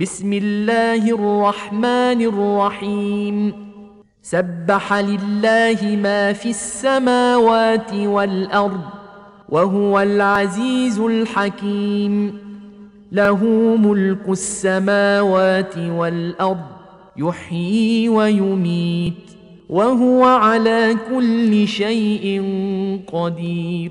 بسم الله الرحمن الرحيم. سبح لله ما في السماوات والأرض وهو العزيز الحكيم. له ملك السماوات والأرض يحيي ويميت وهو على كل شيء قدير.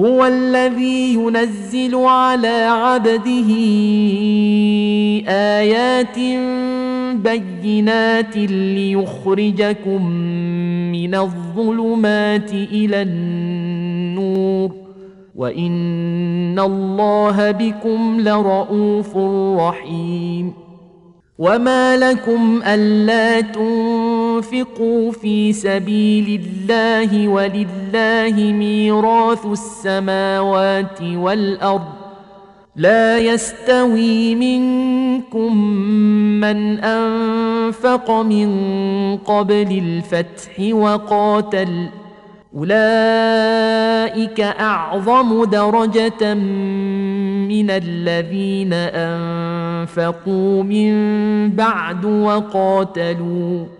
هو الذي ينزل على عبده آيات بينات ليخرجكم من الظلمات إلى النور. وإن الله بكم لرءوف رحيم. وما لكم ألا تنفقوا في سبيل الله ولله ميراث السماوات والأرض. لا يستوي منكم من أنفق من قبل الفتح وقاتل. أولئك أعظم درجة من الذين أنفقوا من بعد وقاتلوا.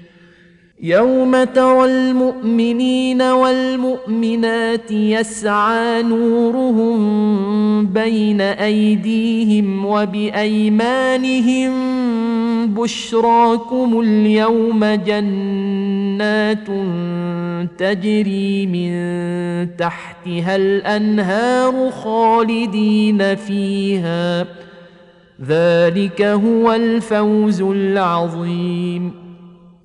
يوم ترى المؤمنين والمؤمنات يسعى نورهم بين أيديهم وبأيمانهم بشراكم اليوم جنات تجري من تحتها الأنهار خالدين فيها. ذلك هو الفوز العظيم.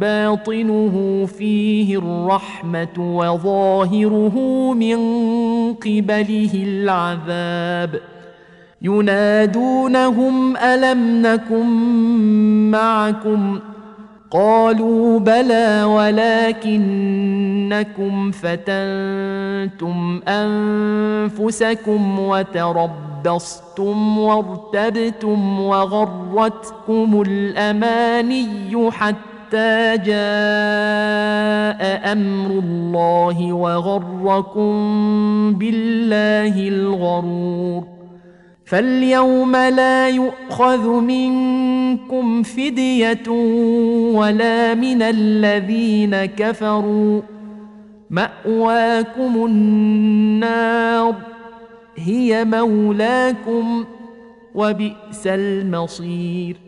باطنه فيه الرحمة وظاهره من قبله العذاب. ينادونهم ألم نكن معكم؟ قالوا بلى ولكنكم فتنتم أنفسكم وتربصتم وارتبتم وغرتكم الأماني حتى حتى جاء أمر الله وغركم بالله الغرور. فاليوم لا يؤخذ منكم فدية ولا من الذين كفروا. مأواكم النار هي مولاكم وبئس المصير.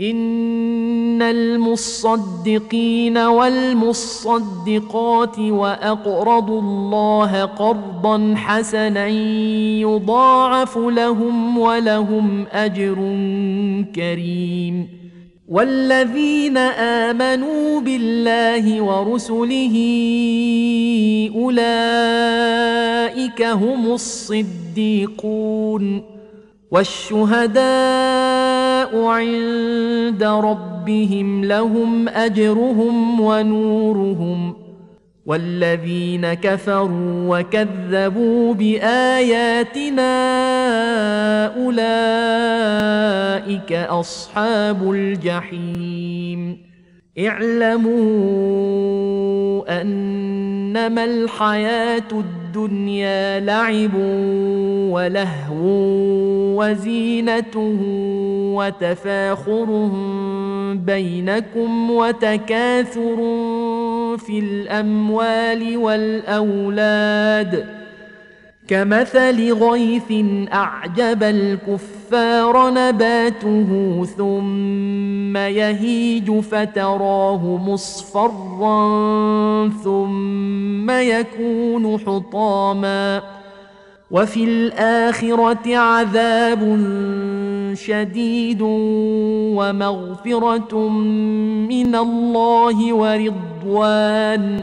إن المصدقين والمصدقات وأقرضوا الله قرضا حسنا يضاعف لهم ولهم أجر كريم. والذين آمنوا بالله ورسله أولئك هم الصديقون. والشهداء عند ربهم لهم اجرهم ونورهم والذين كفروا وكذبوا باياتنا اولئك اصحاب الجحيم اعلموا انما الحياة الدنيا لعب ولهو وزينه وتفاخر بينكم وتكاثر في الأموال والأولاد كمثل غيث أعجب الكفار نباته ثم يهيج فتراه مصفرا ثم يكون حطاما وفي الآخرة عذاب شديد ومغفرة من الله ورضوان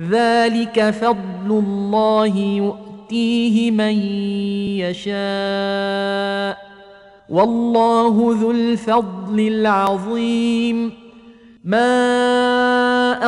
ذلك فضل الله يؤتيه من يشاء. والله ذو الفضل العظيم. ما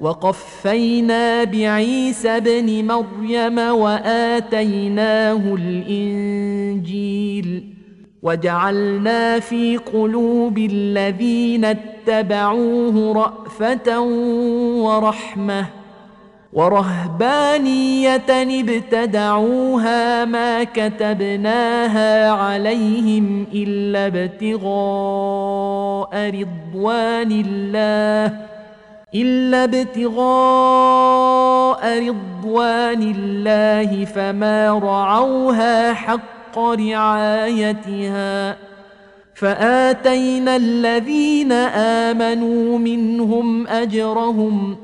وقفينا بعيسى ابن مريم وآتيناه الإنجيل وجعلنا في قلوب الذين اتبعوه رأفة ورحمة ورهبانية ابتدعوها ما كتبناها عليهم إلا ابتغاء رضوان الله إلا ابتغاء رضوان الله فما رعوها حق رعايتها فآتينا الذين آمنوا منهم أجرهم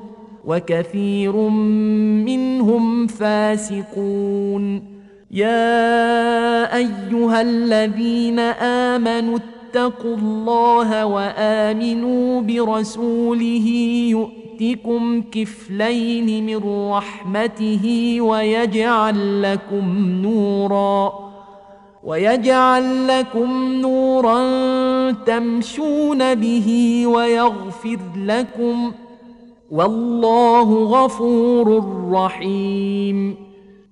وكثير منهم فاسقون. يا أيها الذين آمنوا اتقوا الله وآمنوا برسوله يؤتكم كفلين من رحمته ويجعل لكم نورا ويجعل لكم نورا تمشون به ويغفر لكم ۖ والله غفور رحيم